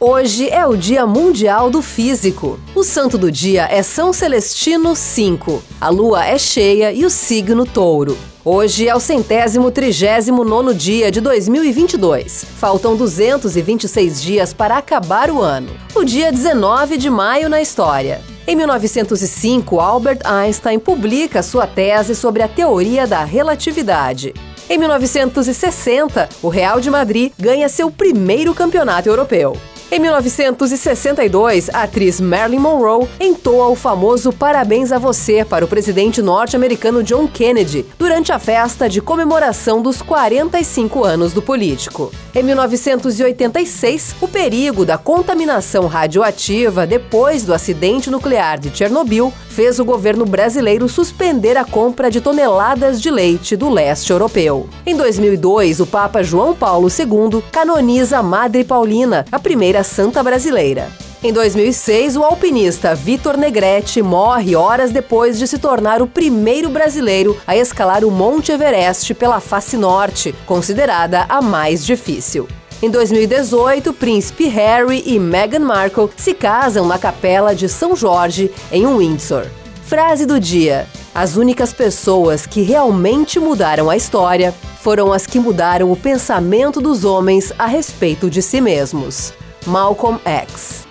Hoje é o Dia Mundial do Físico. O santo do dia é São Celestino V. A lua é cheia e o signo touro. Hoje é o centésimo trigésimo nono dia de 2022. Faltam 226 dias para acabar o ano. O dia 19 de maio na história. Em 1905, Albert Einstein publica sua tese sobre a teoria da relatividade. Em 1960, o Real de Madrid ganha seu primeiro campeonato europeu. Em 1962, a atriz Marilyn Monroe entoa o famoso Parabéns a Você para o presidente norte-americano John Kennedy durante a festa de comemoração dos 45 anos do político. Em 1986, o perigo da contaminação radioativa depois do acidente nuclear de Chernobyl fez o governo brasileiro suspender a compra de toneladas de leite do leste europeu. Em 2002, o Papa João Paulo II canoniza a Madre Paulina, a primeira santa brasileira. Em 2006, o alpinista Vitor Negrete morre horas depois de se tornar o primeiro brasileiro a escalar o Monte Everest pela face norte, considerada a mais difícil. Em 2018, príncipe Harry e Meghan Markle se casam na capela de São Jorge, em Windsor. Frase do dia: As únicas pessoas que realmente mudaram a história foram as que mudaram o pensamento dos homens a respeito de si mesmos. Malcolm X